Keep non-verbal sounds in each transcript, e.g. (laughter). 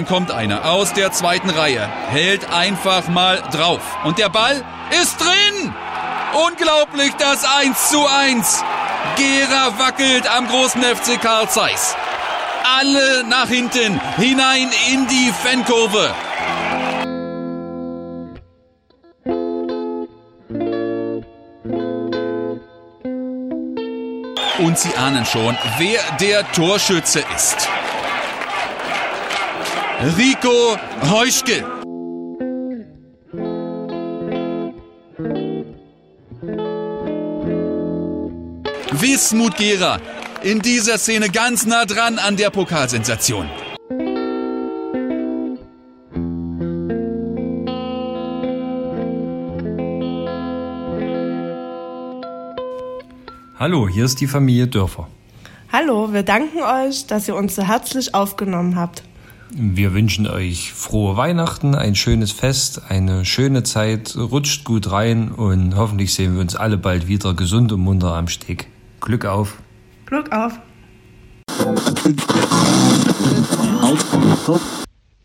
Dann kommt einer aus der zweiten Reihe, hält einfach mal drauf. Und der Ball ist drin! Unglaublich das 1 zu 1. Gera wackelt am großen FC Karl Zeiss. Alle nach hinten, hinein in die Fankurve. Und Sie ahnen schon, wer der Torschütze ist. Rico Heuschke. Wismut Gera. In dieser Szene ganz nah dran an der Pokalsensation. Hallo, hier ist die Familie Dörfer. Hallo, wir danken euch, dass ihr uns so herzlich aufgenommen habt. Wir wünschen euch frohe Weihnachten, ein schönes Fest, eine schöne Zeit, rutscht gut rein und hoffentlich sehen wir uns alle bald wieder gesund und munter am Steg. Glück auf! Glück auf!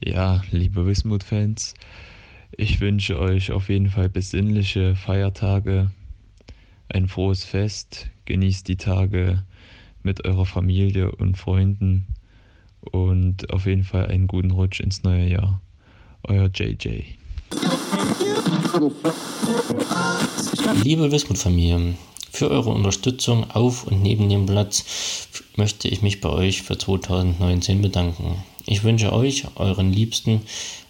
Ja, liebe Wismut-Fans, ich wünsche euch auf jeden Fall besinnliche Feiertage, ein frohes Fest, genießt die Tage mit eurer Familie und Freunden und auf jeden Fall einen guten Rutsch ins neue Jahr. Euer JJ. Liebe Wismut-Familie, für eure Unterstützung auf und neben dem Platz möchte ich mich bei euch für 2019 bedanken. Ich wünsche euch, euren Liebsten,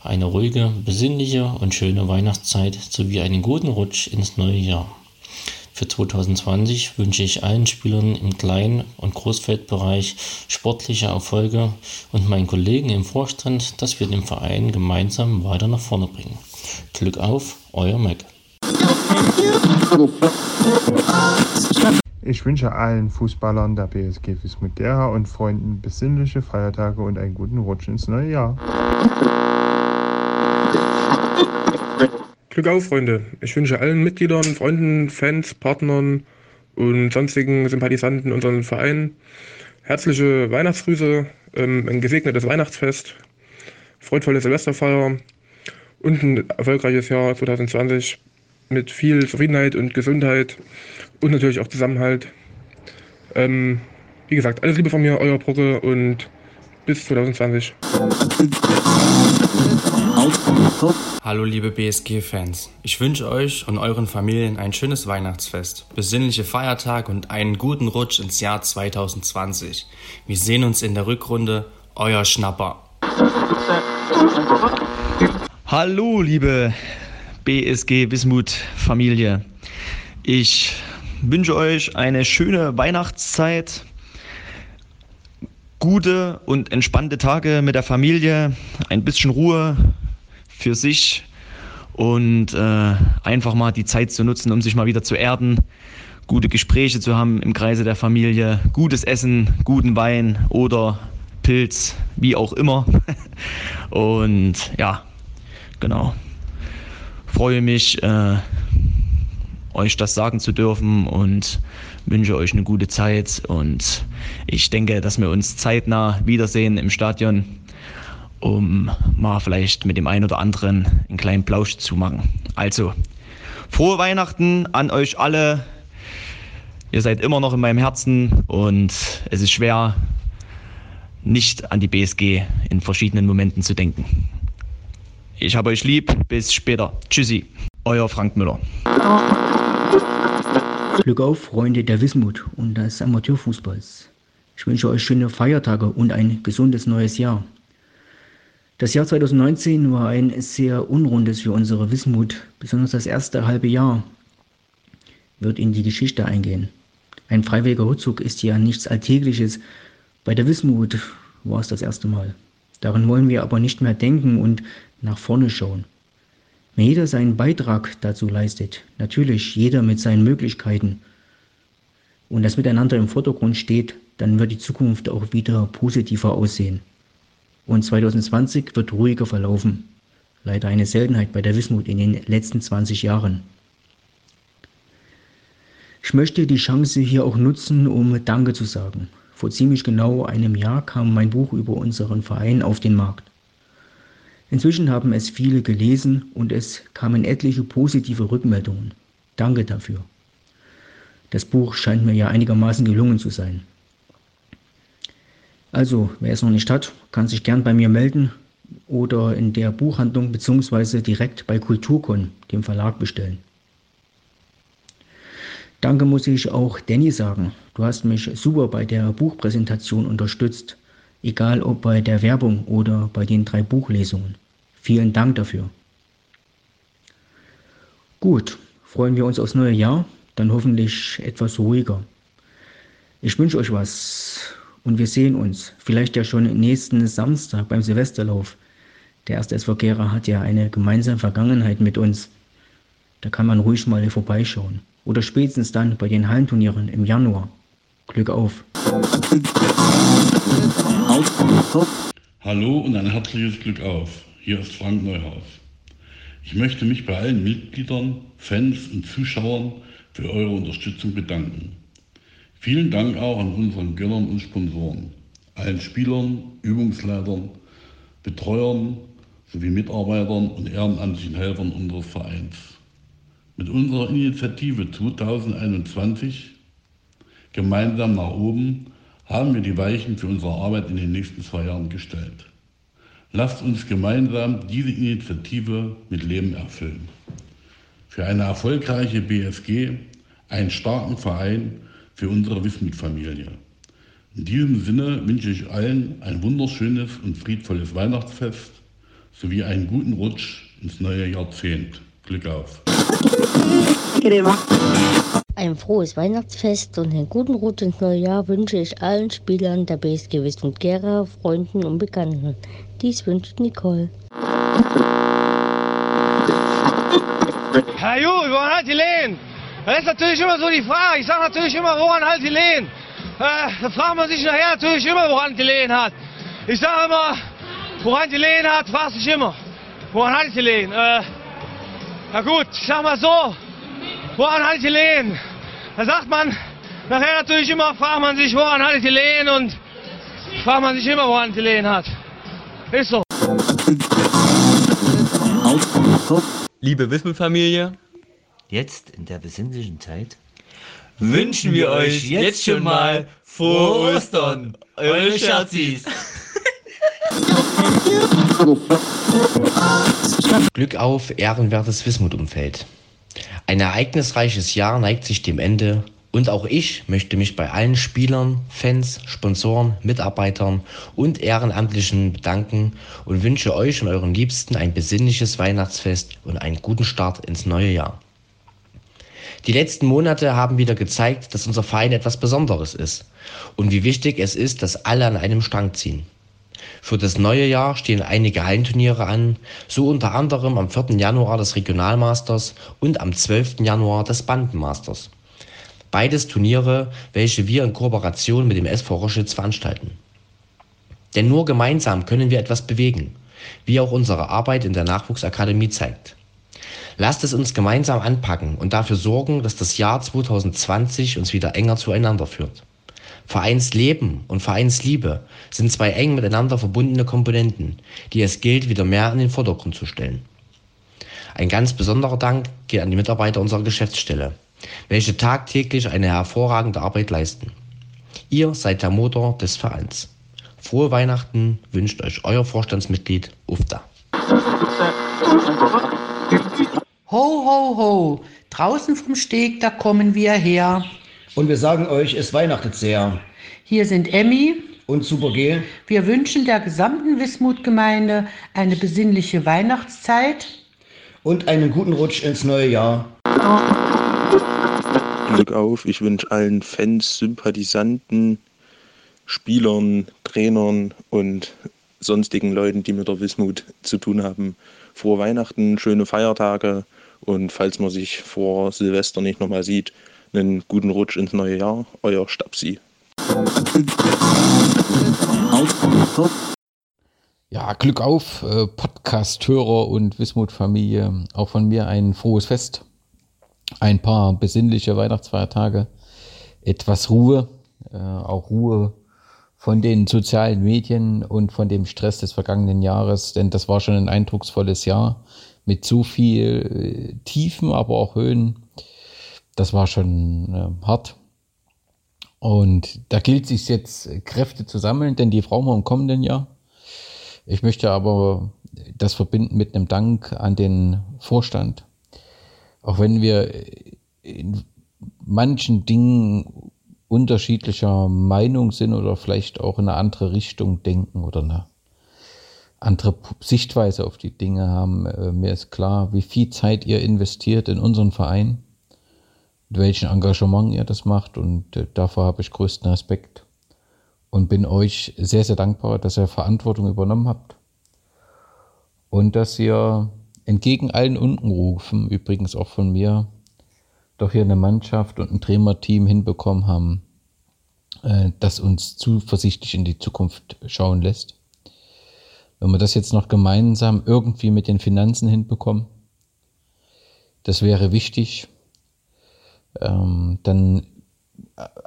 eine ruhige, besinnliche und schöne Weihnachtszeit sowie einen guten Rutsch ins neue Jahr. Für 2020 wünsche ich allen Spielern im Klein- und Großfeldbereich sportliche Erfolge und meinen Kollegen im Vorstand, dass wir den Verein gemeinsam weiter nach vorne bringen. Glück auf, euer Mac. Ich wünsche allen Fußballern der BSG Wismut und Freunden besinnliche Feiertage und einen guten Rutsch ins neue Jahr. Glück auf, Freunde. Ich wünsche allen Mitgliedern, Freunden, Fans, Partnern und sonstigen Sympathisanten unseren Verein herzliche Weihnachtsgrüße, ähm, ein gesegnetes Weihnachtsfest, freudvolle Silvesterfeier und ein erfolgreiches Jahr 2020 mit viel Zufriedenheit und Gesundheit und natürlich auch Zusammenhalt. Ähm, wie gesagt, alles Liebe von mir, euer Brocke und bis 2020. Hallo liebe BSG-Fans. Ich wünsche euch und euren Familien ein schönes Weihnachtsfest, besinnliche Feiertage und einen guten Rutsch ins Jahr 2020. Wir sehen uns in der Rückrunde. Euer Schnapper. Hallo liebe BSG Wismut Familie. Ich wünsche euch eine schöne Weihnachtszeit, gute und entspannte Tage mit der Familie, ein bisschen Ruhe für sich und äh, einfach mal die Zeit zu nutzen, um sich mal wieder zu erden, gute Gespräche zu haben im Kreise der Familie, gutes Essen, guten Wein oder Pilz, wie auch immer. (laughs) und ja, genau. Freue mich, äh, euch das sagen zu dürfen und wünsche euch eine gute Zeit. Und ich denke, dass wir uns zeitnah wiedersehen im Stadion, um mal vielleicht mit dem einen oder anderen einen kleinen Plausch zu machen. Also, frohe Weihnachten an euch alle. Ihr seid immer noch in meinem Herzen und es ist schwer, nicht an die BSG in verschiedenen Momenten zu denken. Ich habe euch lieb. Bis später. Tschüssi. Euer Frank Müller. Glück auf, Freunde der Wismut und des Amateurfußballs. Ich wünsche euch schöne Feiertage und ein gesundes neues Jahr. Das Jahr 2019 war ein sehr unrundes für unsere Wismut. Besonders das erste halbe Jahr wird in die Geschichte eingehen. Ein freiwilliger Rückzug ist ja nichts Alltägliches. Bei der Wismut war es das erste Mal. Daran wollen wir aber nicht mehr denken und nach vorne schauen. Wenn jeder seinen Beitrag dazu leistet, natürlich jeder mit seinen Möglichkeiten, und das Miteinander im Vordergrund steht, dann wird die Zukunft auch wieder positiver aussehen. Und 2020 wird ruhiger verlaufen. Leider eine Seltenheit bei der Wismut in den letzten 20 Jahren. Ich möchte die Chance hier auch nutzen, um Danke zu sagen. Vor ziemlich genau einem Jahr kam mein Buch über unseren Verein auf den Markt. Inzwischen haben es viele gelesen und es kamen etliche positive Rückmeldungen. Danke dafür. Das Buch scheint mir ja einigermaßen gelungen zu sein. Also, wer es noch nicht hat, kann sich gern bei mir melden oder in der Buchhandlung bzw. direkt bei Kulturkon, dem Verlag, bestellen. Danke muss ich auch Danny sagen. Du hast mich super bei der Buchpräsentation unterstützt, egal ob bei der Werbung oder bei den drei Buchlesungen. Vielen Dank dafür. Gut, freuen wir uns aufs neue Jahr, dann hoffentlich etwas ruhiger. Ich wünsche euch was und wir sehen uns, vielleicht ja schon nächsten Samstag beim Silvesterlauf. Der erste SV Gera hat ja eine gemeinsame Vergangenheit mit uns. Da kann man ruhig mal vorbeischauen. Oder spätestens dann bei den Hallenturnieren im Januar. Glück auf. Hallo und ein herzliches Glück auf. Hier ist Frank Neuhaus. Ich möchte mich bei allen Mitgliedern, Fans und Zuschauern für eure Unterstützung bedanken. Vielen Dank auch an unseren Gönnern und Sponsoren, allen Spielern, Übungsleitern, Betreuern sowie Mitarbeitern und ehrenamtlichen Helfern unseres Vereins. Mit unserer Initiative 2021 gemeinsam nach oben haben wir die Weichen für unsere Arbeit in den nächsten zwei Jahren gestellt. Lasst uns gemeinsam diese Initiative mit Leben erfüllen. Für eine erfolgreiche BSG, einen starken Verein für unsere Wismut-Familie. In diesem Sinne wünsche ich allen ein wunderschönes und friedvolles Weihnachtsfest sowie einen guten Rutsch ins neue Jahrzehnt. Glück auf! Ein frohes Weihnachtsfest und einen guten Rutsch ins neue Jahr wünsche ich allen Spielern der BSG Wismut Gera, Freunden und Bekannten. Dies wünscht Nicole. Herr Ju, woran halt die Lehen? Das ist natürlich immer so die Frage. Ich sage natürlich immer, woran halt die Lehen? Äh, da fragt man sich nachher natürlich immer, woran die Lehen hat. Ich sage immer, woran die Lehen hat, fragt sich immer. Woran hat die Lehen? Äh, na gut, ich sag mal so, woran hat die Lehen? Da sagt man, nachher natürlich immer, fragt man sich, woran hat die Lehen und fragt man sich immer, woran die Lehen hat. Ist so. Liebe Wismut-Familie, Jetzt in der besinnlichen Zeit wünschen wir euch jetzt schon mal frohe Ostern. Eure Scherzis. (laughs) Glück auf, ehrenwertes Wismut-Umfeld. Ein ereignisreiches Jahr neigt sich dem Ende und auch ich möchte mich bei allen Spielern, Fans, Sponsoren, Mitarbeitern und Ehrenamtlichen bedanken und wünsche euch und euren Liebsten ein besinnliches Weihnachtsfest und einen guten Start ins neue Jahr. Die letzten Monate haben wieder gezeigt, dass unser Verein etwas Besonderes ist und wie wichtig es ist, dass alle an einem Strang ziehen. Für das neue Jahr stehen einige Hallenturniere an, so unter anderem am 4. Januar das Regionalmasters und am 12. Januar das Bandenmasters. Beides Turniere, welche wir in Kooperation mit dem SV Roschitz veranstalten. Denn nur gemeinsam können wir etwas bewegen, wie auch unsere Arbeit in der Nachwuchsakademie zeigt. Lasst es uns gemeinsam anpacken und dafür sorgen, dass das Jahr 2020 uns wieder enger zueinander führt. Vereinsleben und Vereinsliebe sind zwei eng miteinander verbundene Komponenten, die es gilt, wieder mehr in den Vordergrund zu stellen. Ein ganz besonderer Dank geht an die Mitarbeiter unserer Geschäftsstelle, welche tagtäglich eine hervorragende Arbeit leisten. Ihr seid der Motor des Vereins. Frohe Weihnachten wünscht euch euer Vorstandsmitglied Ufta. Ho, ho, ho. Draußen vom Steg, da kommen wir her. Und wir sagen euch, es weihnachtet sehr. Hier sind Emmy und Super G. Wir wünschen der gesamten Wismut-Gemeinde eine besinnliche Weihnachtszeit und einen guten Rutsch ins neue Jahr. Glück auf. Ich wünsche allen Fans, Sympathisanten, Spielern, Trainern und sonstigen Leuten, die mit der Wismut zu tun haben, frohe Weihnachten, schöne Feiertage und falls man sich vor Silvester nicht nochmal sieht, einen guten Rutsch ins neue Jahr. Euer Stabsi. Ja, Glück auf, äh, Podcast-Hörer und Wismut-Familie. Auch von mir ein frohes Fest. Ein paar besinnliche Weihnachtsfeiertage. Etwas Ruhe. Äh, auch Ruhe von den sozialen Medien und von dem Stress des vergangenen Jahres, denn das war schon ein eindrucksvolles Jahr mit so viel äh, Tiefen, aber auch Höhen. Das war schon äh, hart. Und da gilt es jetzt Kräfte zu sammeln, denn die brauchen wir im kommenden Jahr. Ich möchte aber das verbinden mit einem Dank an den Vorstand. Auch wenn wir in manchen Dingen unterschiedlicher Meinung sind oder vielleicht auch in eine andere Richtung denken oder eine andere Sichtweise auf die Dinge haben. Äh, mir ist klar, wie viel Zeit ihr investiert in unseren Verein, mit welchem Engagement ihr das macht und äh, davor habe ich größten Respekt und bin euch sehr, sehr dankbar, dass ihr Verantwortung übernommen habt und dass ihr entgegen allen Unkenrufen, übrigens auch von mir, doch hier eine Mannschaft und ein Trainerteam hinbekommen haben, äh, das uns zuversichtlich in die Zukunft schauen lässt. Wenn wir das jetzt noch gemeinsam irgendwie mit den Finanzen hinbekommen, das wäre wichtig, ähm, dann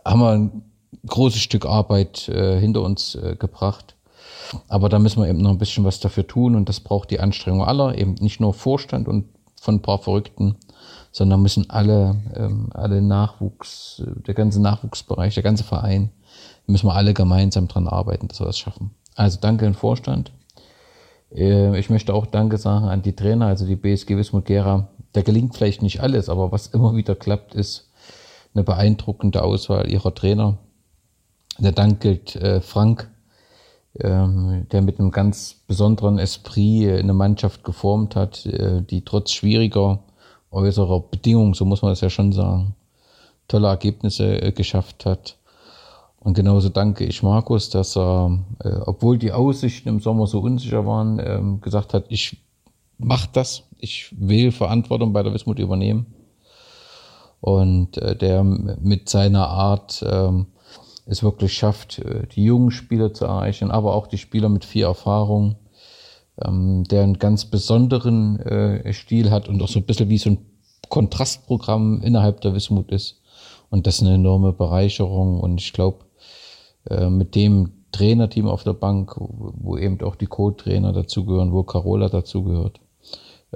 haben wir ein großes Stück Arbeit äh, hinter uns äh, gebracht. Aber da müssen wir eben noch ein bisschen was dafür tun und das braucht die Anstrengung aller, eben nicht nur Vorstand und von ein paar Verrückten, sondern müssen alle, ähm, alle Nachwuchs, der ganze Nachwuchsbereich, der ganze Verein, müssen wir alle gemeinsam dran arbeiten, dass wir das schaffen. Also danke an Vorstand. Äh, ich möchte auch Danke sagen an die Trainer, also die BSG Wismut Gera. Da gelingt vielleicht nicht alles, aber was immer wieder klappt, ist eine beeindruckende Auswahl ihrer Trainer. Der Dank gilt äh, Frank, ähm, der mit einem ganz besonderen Esprit eine Mannschaft geformt hat, äh, die trotz schwieriger äußerer Bedingungen, so muss man das ja schon sagen, tolle Ergebnisse äh, geschafft hat. Und genauso danke ich Markus, dass er, äh, obwohl die Aussichten im Sommer so unsicher waren, ähm, gesagt hat, ich mache das, ich will Verantwortung bei der Wismut übernehmen. Und äh, der mit seiner Art ähm, es wirklich schafft, äh, die jungen Spieler zu erreichen, aber auch die Spieler mit viel Erfahrung ähm, der einen ganz besonderen äh, Stil hat und auch so ein bisschen wie so ein Kontrastprogramm innerhalb der Wismut ist. Und das ist eine enorme Bereicherung. Und ich glaube, äh, mit dem Trainerteam auf der Bank, wo eben auch die Co-Trainer dazugehören, wo Carola dazugehört,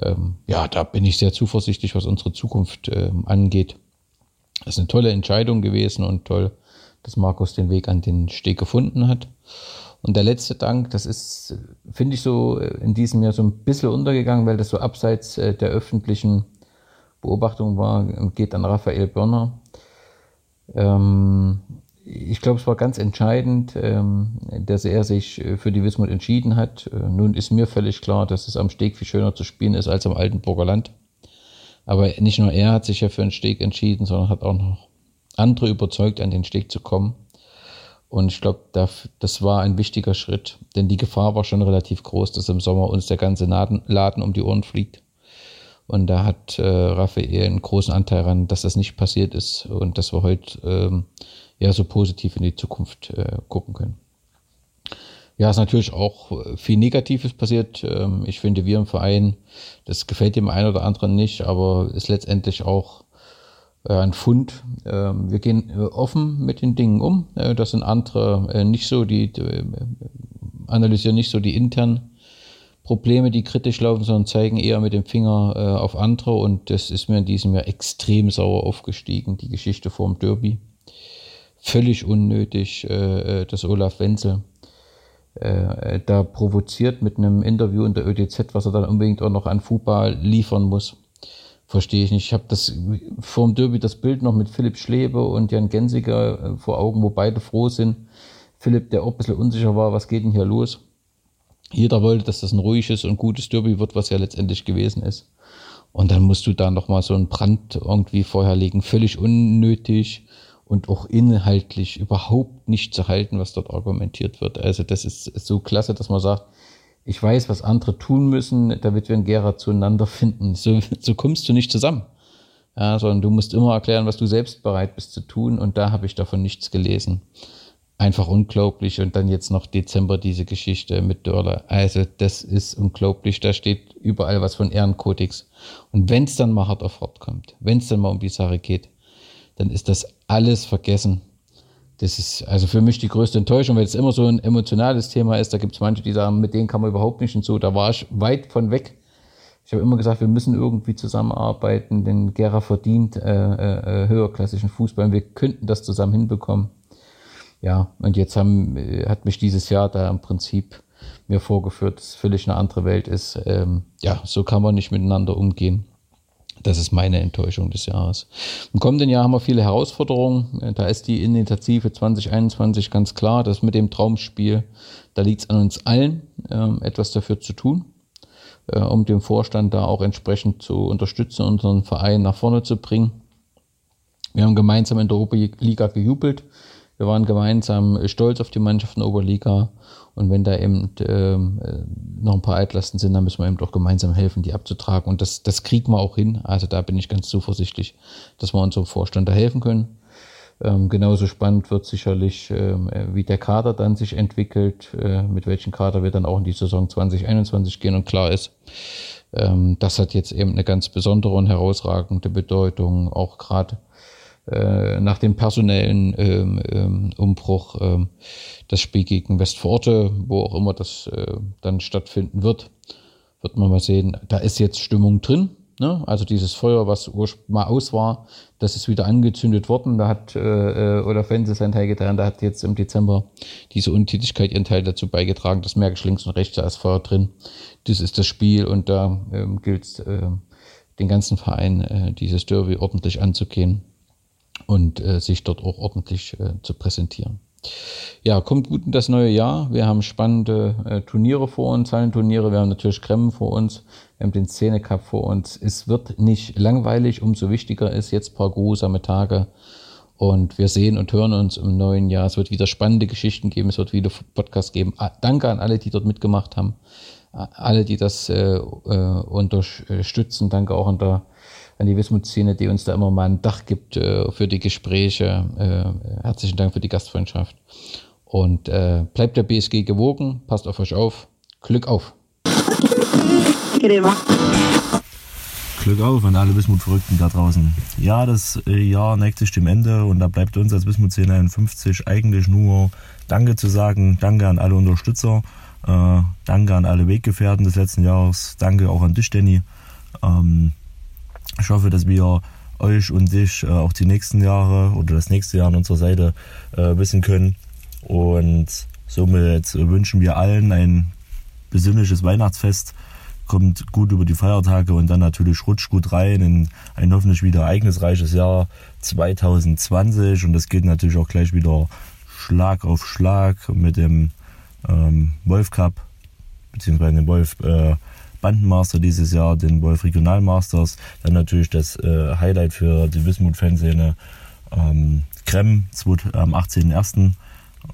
ähm, ja, da bin ich sehr zuversichtlich, was unsere Zukunft ähm, angeht. Das ist eine tolle Entscheidung gewesen und toll, dass Markus den Weg an den Steg gefunden hat. Und der letzte Dank, das ist, finde ich, so in diesem Jahr so ein bisschen untergegangen, weil das so abseits äh, der öffentlichen Beobachtung war, geht an Raphael Börner. Ähm, ich glaube, es war ganz entscheidend, ähm, dass er sich für die Wismut entschieden hat. Äh, nun ist mir völlig klar, dass es am Steg viel schöner zu spielen ist als am Altenburger Land. Aber nicht nur er hat sich ja für einen Steg entschieden, sondern hat auch noch andere überzeugt, an den Steg zu kommen. Und ich glaube, das war ein wichtiger Schritt, denn die Gefahr war schon relativ groß, dass im Sommer uns der ganze Laden um die Ohren fliegt. Und da hat äh, Raphael einen großen Anteil daran, dass das nicht passiert ist und dass wir heute ähm, ja so positiv in die Zukunft äh, gucken können. Ja, ist natürlich auch viel Negatives passiert. Ähm, ich finde, wir im Verein, das gefällt dem einen oder anderen nicht, aber ist letztendlich auch äh, ein Fund. Ähm, wir gehen äh, offen mit den Dingen um. Äh, das sind andere nicht so, die analysieren nicht so die internen Probleme, die kritisch laufen, sondern zeigen eher mit dem Finger auf andere. Und das ist mir in diesem Jahr extrem sauer aufgestiegen, die Geschichte vorm Derby. Völlig unnötig, dass Olaf Wenzel da provoziert mit einem Interview in der ÖDZ, was er dann unbedingt auch noch an Fußball liefern muss. Verstehe ich nicht. Ich habe das vor dem Derby das Bild noch mit Philipp Schlebe und Jan Gensiger äh, vor Augen, wo beide froh sind. Philipp, der auch ein bisschen unsicher war, was geht denn hier los? Jeder wollte, dass das ein ruhiges und gutes Derby wird, was ja letztendlich gewesen ist. Und dann musst du da nochmal so einen Brand irgendwie vorherlegen. Völlig unnötig und auch inhaltlich überhaupt nicht zu halten, was dort argumentiert wird. Also das ist so klasse, dass man sagt, ich weiß, was andere tun müssen, damit wir in Gera zueinander finden. So, so kommst du nicht zusammen. Ja, sondern du musst immer erklären, was du selbst bereit bist zu tun. Und da habe ich davon nichts gelesen. Einfach unglaublich. Und dann jetzt noch Dezember diese Geschichte mit Dörler. Also das ist unglaublich. Da steht überall was von Ehrenkodex. Und wenn es dann mal hart auf hart kommt, wenn es dann mal um die Sache geht, dann ist das alles vergessen das ist also für mich die größte Enttäuschung, weil es immer so ein emotionales Thema ist. Da gibt es manche, die sagen, mit denen kann man überhaupt nicht so. Da war ich weit von weg. Ich habe immer gesagt, wir müssen irgendwie zusammenarbeiten, denn Gera verdient äh, äh, höherklassischen Fußball und wir könnten das zusammen hinbekommen. Ja, und jetzt haben, äh, hat mich dieses Jahr da im Prinzip mir vorgeführt, dass es völlig eine andere Welt ist. Ähm, ja, so kann man nicht miteinander umgehen. Das ist meine Enttäuschung des Jahres. Im kommenden Jahr haben wir viele Herausforderungen. Da ist die Initiative 2021 ganz klar. Das mit dem Traumspiel, da liegt es an uns allen, äh, etwas dafür zu tun, äh, um den Vorstand da auch entsprechend zu unterstützen, unseren Verein nach vorne zu bringen. Wir haben gemeinsam in der Oberliga gejubelt. Wir waren gemeinsam stolz auf die Mannschaft in der Oberliga und wenn da eben ähm, äh, noch ein paar Altlasten sind, dann müssen wir eben doch gemeinsam helfen, die abzutragen. Und das, das kriegen wir auch hin. Also da bin ich ganz zuversichtlich, dass wir unserem Vorstand da helfen können. Ähm, genauso spannend wird sicherlich, ähm, wie der Kader dann sich entwickelt, äh, mit welchem Kader wir dann auch in die Saison 2021 gehen. Und klar ist, ähm, das hat jetzt eben eine ganz besondere und herausragende Bedeutung, auch gerade äh, nach dem personellen ähm, ähm, Umbruch ähm, das Spiel gegen Westforte, wo auch immer das äh, dann stattfinden wird, wird man mal sehen. Da ist jetzt Stimmung drin. Ne? Also dieses Feuer, was mal aus war, das ist wieder angezündet worden. Da hat äh, äh oder Fense sein Teil getan. Da hat jetzt im Dezember diese Untätigkeit ihren Teil dazu beigetragen. Das merke ich links und rechts, da ist Feuer drin. Das ist das Spiel und da ähm, gilt es, äh, den ganzen Verein äh, dieses Derby ordentlich anzugehen und äh, sich dort auch ordentlich äh, zu präsentieren. Ja, kommt gut in das neue Jahr. Wir haben spannende äh, Turniere vor uns, Hallenturniere. Wir haben natürlich Kremmen vor uns. Wir haben den Szene Cup vor uns. Es wird nicht langweilig. Umso wichtiger ist jetzt ein paar geruhsame Tage. Und wir sehen und hören uns im neuen Jahr. Es wird wieder spannende Geschichten geben. Es wird wieder Podcasts geben. Ah, danke an alle, die dort mitgemacht haben. Alle, die das äh, äh, unterstützen. Danke auch an der an die Wismut-Szene, die uns da immer mal ein Dach gibt äh, für die Gespräche. Äh, herzlichen Dank für die Gastfreundschaft. Und äh, bleibt der BSG gewogen, passt auf euch auf. Glück auf. Glück auf an alle Wismut-Verrückten da draußen. Ja, das äh, Jahr neigt sich dem Ende und da bleibt uns als Wismut 1051 eigentlich nur Danke zu sagen. Danke an alle Unterstützer. Äh, danke an alle Weggefährten des letzten Jahres. Danke auch an dich, Danny. Ähm, ich hoffe, dass wir euch und dich äh, auch die nächsten Jahre oder das nächste Jahr an unserer Seite äh, wissen können. Und somit wünschen wir allen ein besinnliches Weihnachtsfest. Kommt gut über die Feiertage und dann natürlich rutscht gut rein in ein hoffentlich wieder ereignisreiches Jahr 2020. Und das geht natürlich auch gleich wieder Schlag auf Schlag mit dem ähm, Wolf Cup, beziehungsweise dem Wolf äh, Bandenmaster dieses Jahr, den Wolf Regionalmasters. Dann natürlich das äh, Highlight für die Wismut-Fanszene, ähm, Krem am 18.01.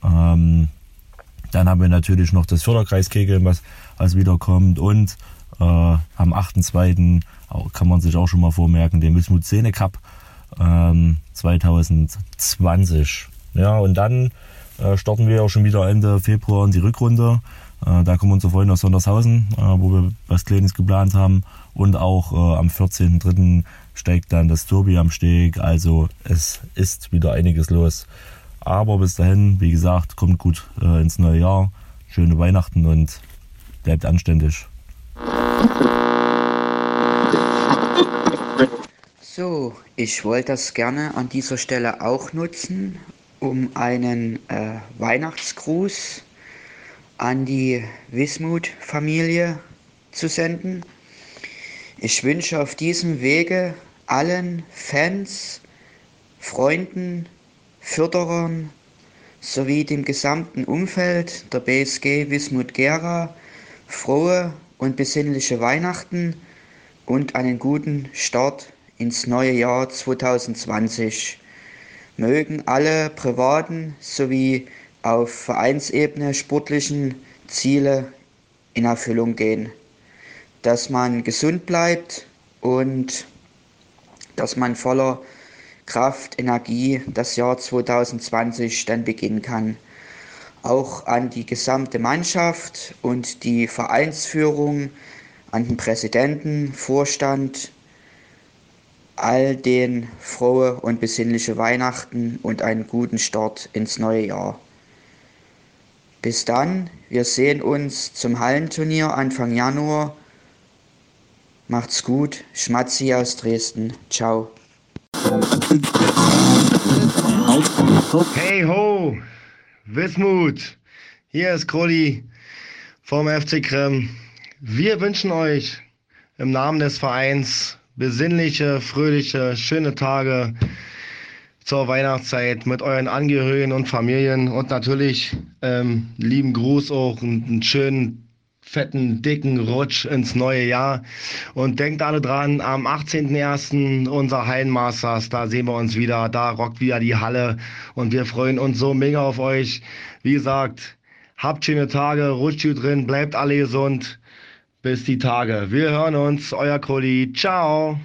Ähm, dann haben wir natürlich noch das Förderkreiskegeln, was, was wiederkommt. Und äh, am 8.2. kann man sich auch schon mal vormerken, den Wismut Szene Cup ähm, 2020. Ja, und dann äh, starten wir auch schon wieder Ende Februar in die Rückrunde. Äh, da kommen unsere Freunde aus Sondershausen, äh, wo wir was Kleines geplant haben. Und auch äh, am 14.03. steigt dann das Turbi am Steg. Also es ist wieder einiges los. Aber bis dahin, wie gesagt, kommt gut ins neue Jahr. Schöne Weihnachten und bleibt anständig. So, ich wollte das gerne an dieser Stelle auch nutzen, um einen äh, Weihnachtsgruß an die Wismut-Familie zu senden. Ich wünsche auf diesem Wege allen Fans, Freunden, Förderern sowie dem gesamten Umfeld der BSG Wismut Gera frohe und besinnliche Weihnachten und einen guten Start ins neue Jahr 2020. Mögen alle privaten sowie auf Vereinsebene sportlichen Ziele in Erfüllung gehen. Dass man gesund bleibt und dass man voller Kraft, Energie das Jahr 2020 dann beginnen kann. Auch an die gesamte Mannschaft und die Vereinsführung, an den Präsidenten, Vorstand all den frohe und besinnliche Weihnachten und einen guten Start ins neue Jahr. Bis dann, wir sehen uns zum Hallenturnier Anfang Januar. Macht's gut, Schmatzi aus Dresden. Ciao. Hey ho, Wismut, hier ist Krolli vom FC Krem. Wir wünschen euch im Namen des Vereins besinnliche, fröhliche, schöne Tage zur Weihnachtszeit mit euren Angehörigen und Familien und natürlich ähm, lieben Gruß auch und einen schönen fetten, dicken Rutsch ins neue Jahr. Und denkt alle dran, am 18.01. unser Hallenmasters, da sehen wir uns wieder, da rockt wieder die Halle und wir freuen uns so mega auf euch. Wie gesagt, habt schöne Tage, rutscht gut drin, bleibt alle gesund. Bis die Tage. Wir hören uns, euer Koli. Ciao.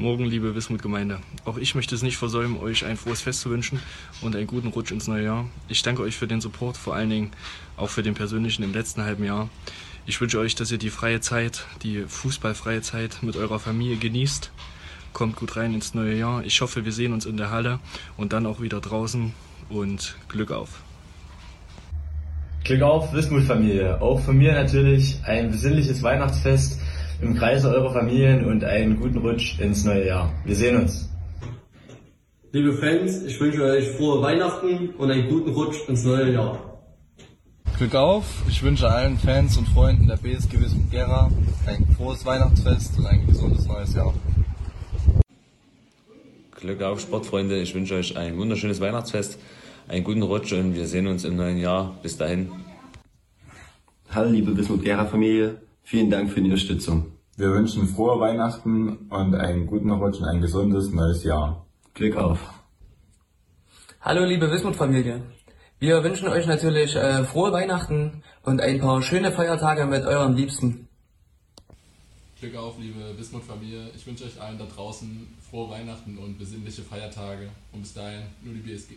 Morgen, liebe Wismut-Gemeinde. Auch ich möchte es nicht versäumen, euch ein frohes Fest zu wünschen und einen guten Rutsch ins neue Jahr. Ich danke euch für den Support, vor allen Dingen auch für den persönlichen im letzten halben Jahr. Ich wünsche euch, dass ihr die freie Zeit, die fußballfreie Zeit mit eurer Familie genießt. Kommt gut rein ins neue Jahr. Ich hoffe, wir sehen uns in der Halle und dann auch wieder draußen und Glück auf. Glück auf, Wismut-Familie. Auch von mir natürlich ein besinnliches Weihnachtsfest im Kreise eurer Familien und einen guten Rutsch ins neue Jahr. Wir sehen uns. Liebe Fans, ich wünsche euch frohe Weihnachten und einen guten Rutsch ins neue Jahr. Glück auf, ich wünsche allen Fans und Freunden der BSG Wismut Gera ein frohes Weihnachtsfest und ein gesundes neues Jahr. Glück auf, Sportfreunde, ich wünsche euch ein wunderschönes Weihnachtsfest, einen guten Rutsch und wir sehen uns im neuen Jahr. Bis dahin. Hallo liebe Wismut Gera Familie, Vielen Dank für die Unterstützung. Wir wünschen frohe Weihnachten und einen guten Rutsch und ein gesundes neues Jahr. Glück auf. Hallo liebe Wismut-Familie. Wir wünschen euch natürlich äh, frohe Weihnachten und ein paar schöne Feiertage mit euren Liebsten. Glück auf, liebe Wismut-Familie. Ich wünsche euch allen da draußen frohe Weihnachten und besinnliche Feiertage. Und bis dahin nur die BSG.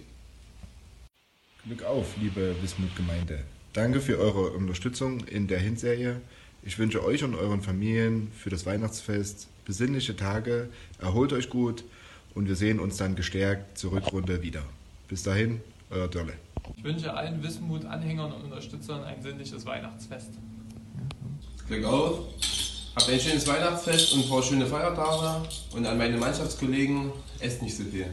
Glück auf, liebe Wismut-Gemeinde. Danke für eure Unterstützung in der Hinserie. Ich wünsche euch und euren Familien für das Weihnachtsfest besinnliche Tage, erholt euch gut und wir sehen uns dann gestärkt zur Rückrunde wieder. Bis dahin, euer Dörle. Ich wünsche allen Wismut-Anhängern und Unterstützern ein sinnliches Weihnachtsfest. Glück auf, habt ein schönes Weihnachtsfest und vor schöne Feiertage und an meine Mannschaftskollegen, esst nicht so viel.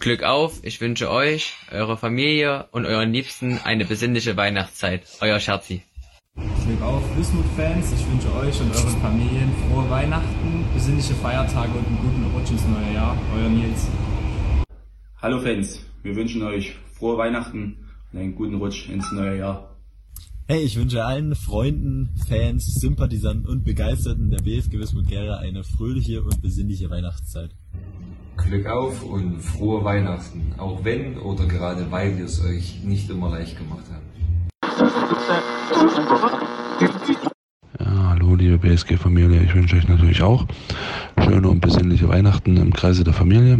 Glück auf, ich wünsche euch, eurer Familie und euren Liebsten eine besinnliche Weihnachtszeit. Euer Scherzi. Glück auf, Wismut-Fans. Ich wünsche euch und euren Familien frohe Weihnachten, besinnliche Feiertage und einen guten Rutsch ins neue Jahr. Euer Nils. Hallo Fans, wir wünschen euch frohe Weihnachten und einen guten Rutsch ins neue Jahr. Hey, ich wünsche allen Freunden, Fans, Sympathisanten und Begeisterten der BSG Wismut Gera eine fröhliche und besinnliche Weihnachtszeit. Glück auf und frohe Weihnachten, auch wenn oder gerade weil wir es euch nicht immer leicht gemacht haben. Ja, hallo liebe BSG-Familie, ich wünsche euch natürlich auch schöne und besinnliche Weihnachten im Kreise der Familie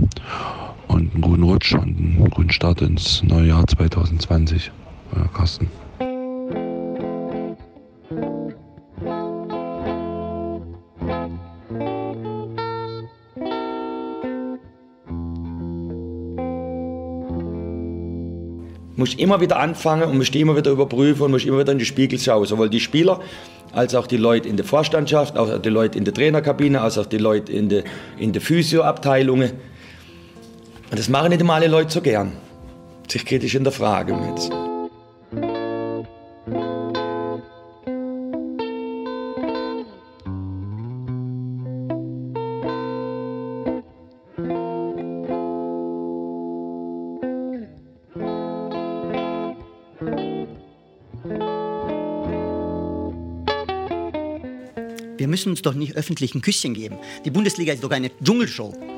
und einen guten Rutsch und einen guten Start ins neue Jahr 2020. Euer Carsten. Muss immer wieder anfangen und muss immer wieder überprüfen und muss immer wieder in die Spiegel schauen. Sowohl die Spieler als auch die Leute in der Vorstandschaft, auch die Leute in der Trainerkabine, als auch die Leute in der, in der Physioabteilungen. Und das machen nicht immer alle Leute so gern. Sich kritisch in der Frage jetzt. Müssen uns doch nicht öffentlich ein Küsschen geben. Die Bundesliga ist doch eine Dschungelshow.